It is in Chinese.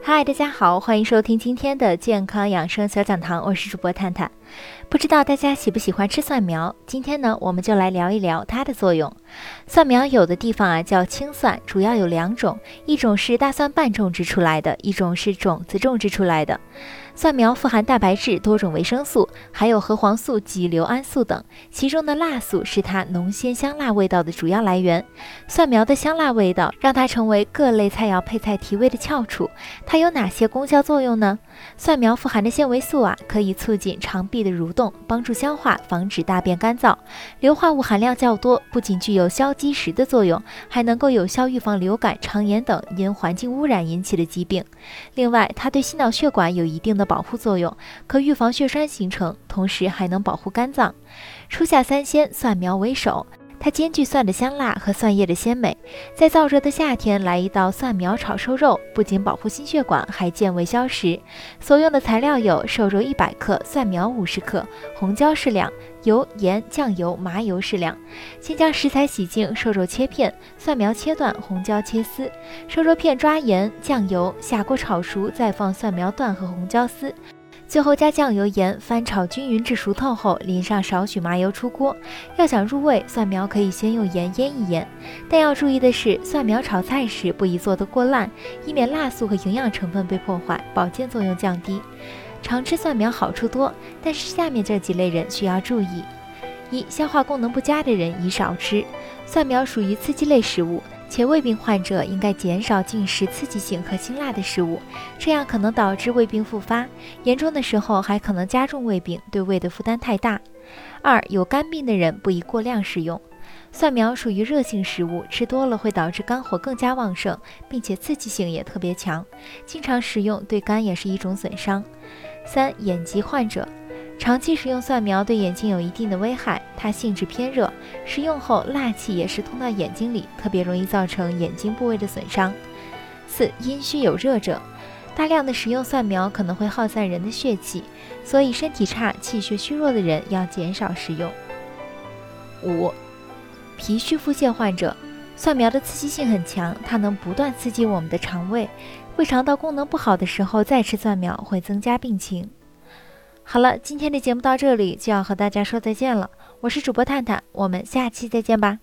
嗨，大家好，欢迎收听今天的健康养生小讲堂，我是主播探探。不知道大家喜不喜欢吃蒜苗？今天呢，我们就来聊一聊它的作用。蒜苗有的地方啊叫青蒜，主要有两种，一种是大蒜瓣种植出来的，一种是种子种植出来的。蒜苗富含蛋白质、多种维生素，还有核黄素及硫胺素等，其中的辣素是它浓鲜香辣味道的主要来源。蒜苗的香辣味道让它成为各类菜肴配菜提味的翘楚。它有哪些功效作用呢？蒜苗富含的纤维素啊，可以促进肠壁的蠕动，帮助消化，防止大便干燥。硫化物含量较多，不仅具有消积食的作用，还能够有效预防流感、肠炎等因环境污染引起的疾病。另外，它对心脑血管有一定的保护作用，可预防血栓形成，同时还能保护肝脏。初夏三鲜，蒜苗为首。它兼具蒜的香辣和蒜叶的鲜美，在燥热的夏天来一道蒜苗炒瘦肉，不仅保护心血管，还健胃消食。所用的材料有瘦肉一百克、蒜苗五十克、红椒适量、油、盐、酱油、麻油适量。先将食材洗净，瘦肉切片，蒜苗切段，红椒切丝，瘦肉片抓盐、酱油，下锅炒熟，再放蒜苗段和红椒丝。最后加酱油、盐，翻炒均匀至熟透后，淋上少许麻油出锅。要想入味，蒜苗可以先用盐腌一腌，但要注意的是，蒜苗炒菜时不宜做得过烂，以免辣素和营养成分被破坏，保健作用降低。常吃蒜苗好处多，但是下面这几类人需要注意：一、消化功能不佳的人宜少吃。蒜苗属于刺激类食物。且胃病患者应该减少进食刺激性和辛辣的食物，这样可能导致胃病复发，严重的时候还可能加重胃病，对胃的负担太大。二、有肝病的人不宜过量食用。蒜苗属于热性食物，吃多了会导致肝火更加旺盛，并且刺激性也特别强，经常食用对肝也是一种损伤。三、眼疾患者。长期食用蒜苗对眼睛有一定的危害，它性质偏热，食用后辣气也是通到眼睛里，特别容易造成眼睛部位的损伤。四、阴虚有热者，大量的食用蒜苗可能会耗散人的血气，所以身体差、气血虚弱的人要减少食用。五、脾虚腹泻患者，蒜苗的刺激性很强，它能不断刺激我们的肠胃，胃肠道功能不好的时候再吃蒜苗会增加病情。好了，今天的节目到这里就要和大家说再见了。我是主播探探，我们下期再见吧。